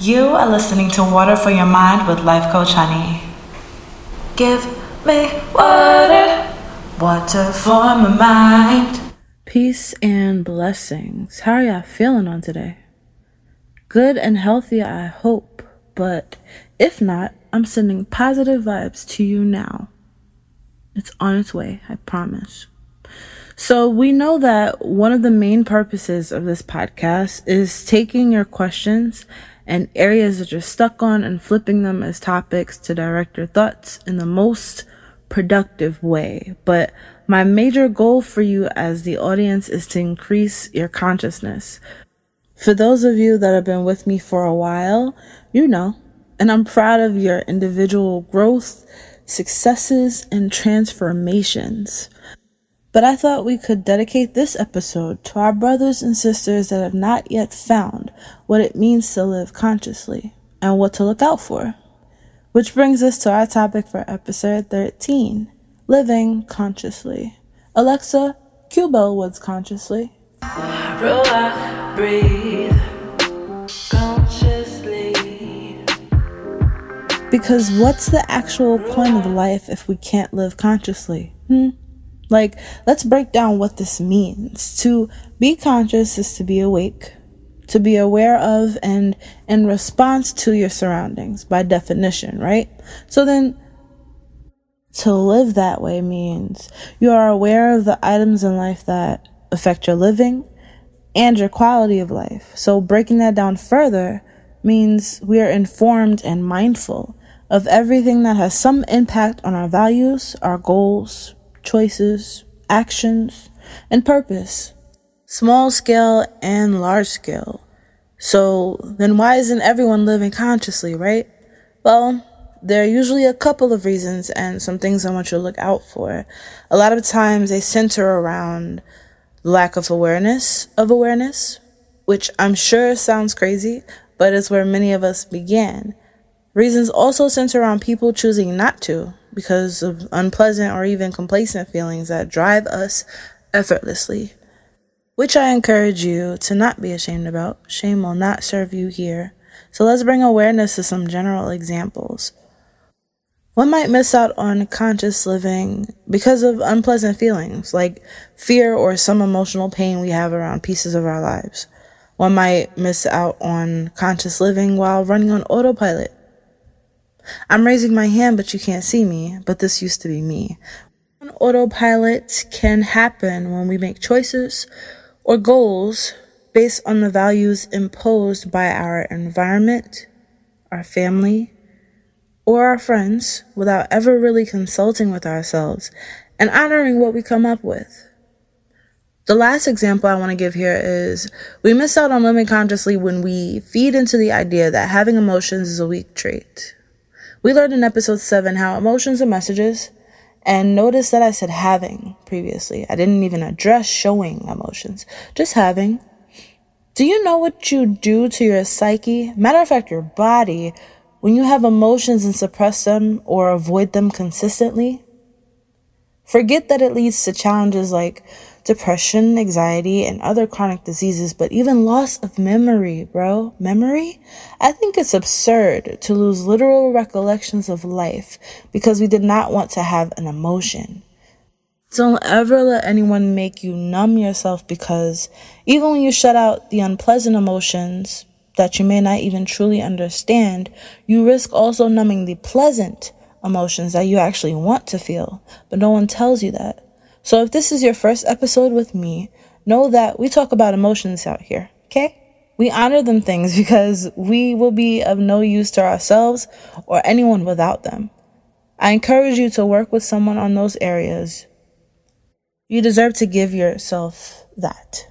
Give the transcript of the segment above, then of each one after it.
You are listening to Water for Your Mind with Life Coach Honey. Give me water, water for my mind. Peace and blessings. How are y'all feeling on today? Good and healthy, I hope. But if not, I'm sending positive vibes to you now. It's on its way, I promise. So, we know that one of the main purposes of this podcast is taking your questions and areas that you're stuck on and flipping them as topics to direct your thoughts in the most productive way. But my major goal for you as the audience is to increase your consciousness. For those of you that have been with me for a while, you know, and I'm proud of your individual growth, successes, and transformations. But I thought we could dedicate this episode to our brothers and sisters that have not yet found what it means to live consciously and what to look out for. Which brings us to our topic for episode 13 living consciously. Alexa, cue Bellwoods consciously. Roll breathe consciously. Because what's the actual point of life if we can't live consciously? Hmm? Like, let's break down what this means. To be conscious is to be awake, to be aware of and in response to your surroundings by definition, right? So then, to live that way means you are aware of the items in life that affect your living and your quality of life. So, breaking that down further means we are informed and mindful of everything that has some impact on our values, our goals, choices, actions, and purpose, small scale and large scale. So then why isn't everyone living consciously, right? Well, there are usually a couple of reasons and some things I want you to look out for. A lot of times they center around lack of awareness of awareness, which I'm sure sounds crazy, but it's where many of us began. Reasons also center around people choosing not to, because of unpleasant or even complacent feelings that drive us effortlessly, which I encourage you to not be ashamed about. Shame will not serve you here. So let's bring awareness to some general examples. One might miss out on conscious living because of unpleasant feelings, like fear or some emotional pain we have around pieces of our lives. One might miss out on conscious living while running on autopilot I'm raising my hand, but you can't see me, but this used to be me. Autopilot can happen when we make choices or goals based on the values imposed by our environment, our family, or our friends without ever really consulting with ourselves and honoring what we come up with. The last example I want to give here is we miss out on living consciously when we feed into the idea that having emotions is a weak trait. We learned in episode 7 how emotions are messages, and notice that I said having previously. I didn't even address showing emotions, just having. Do you know what you do to your psyche? Matter of fact, your body, when you have emotions and suppress them or avoid them consistently? Forget that it leads to challenges like depression, anxiety, and other chronic diseases, but even loss of memory, bro. Memory? I think it's absurd to lose literal recollections of life because we did not want to have an emotion. Don't ever let anyone make you numb yourself because even when you shut out the unpleasant emotions that you may not even truly understand, you risk also numbing the pleasant emotions that you actually want to feel, but no one tells you that. So if this is your first episode with me, know that we talk about emotions out here, okay? We honor them things because we will be of no use to ourselves or anyone without them. I encourage you to work with someone on those areas. You deserve to give yourself that.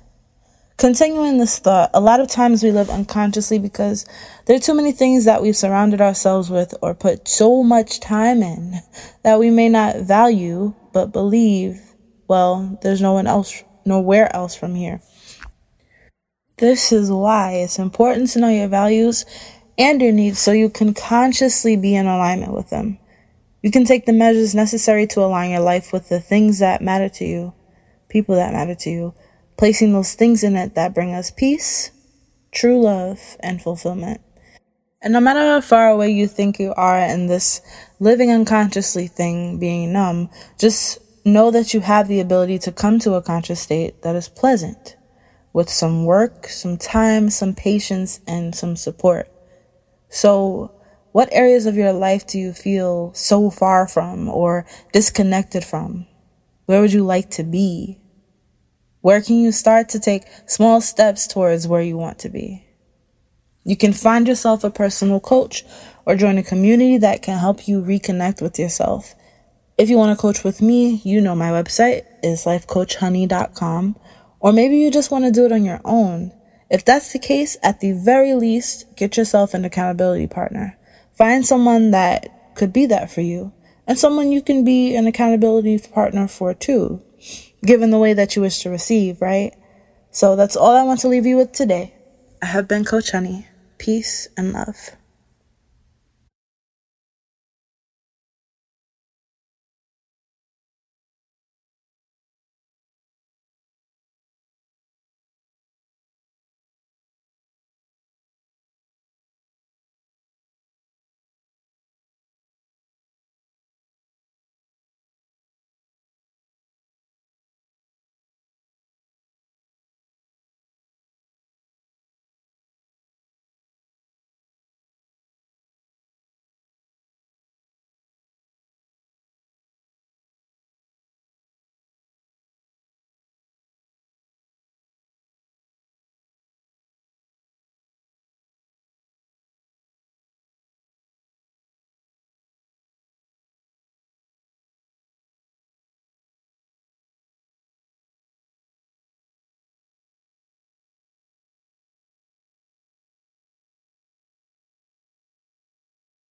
Continuing this thought, a lot of times we live unconsciously because there are too many things that we've surrounded ourselves with or put so much time in that we may not value but believe well, there's no one else, nowhere else from here. This is why it's important to know your values and your needs so you can consciously be in alignment with them. You can take the measures necessary to align your life with the things that matter to you, people that matter to you, placing those things in it that bring us peace, true love, and fulfillment. And no matter how far away you think you are in this living unconsciously thing, being numb, just know that you have the ability to come to a conscious state that is pleasant with some work, some time, some patience, and some support. So, what areas of your life do you feel so far from or disconnected from? Where would you like to be? Where can you start to take small steps towards where you want to be? You can find yourself a personal coach or join a community that can help you reconnect with yourself. If you want to coach with me, you know my website is lifecoachhoney.com, or maybe you just want to do it on your own. If that's the case, at the very least, get yourself an accountability partner. Find someone that could be that for you, and someone you can be an accountability partner for too, given the way that you wish to receive, right? So that's all I want to leave you with today. I have been Coach Honey. Peace and love.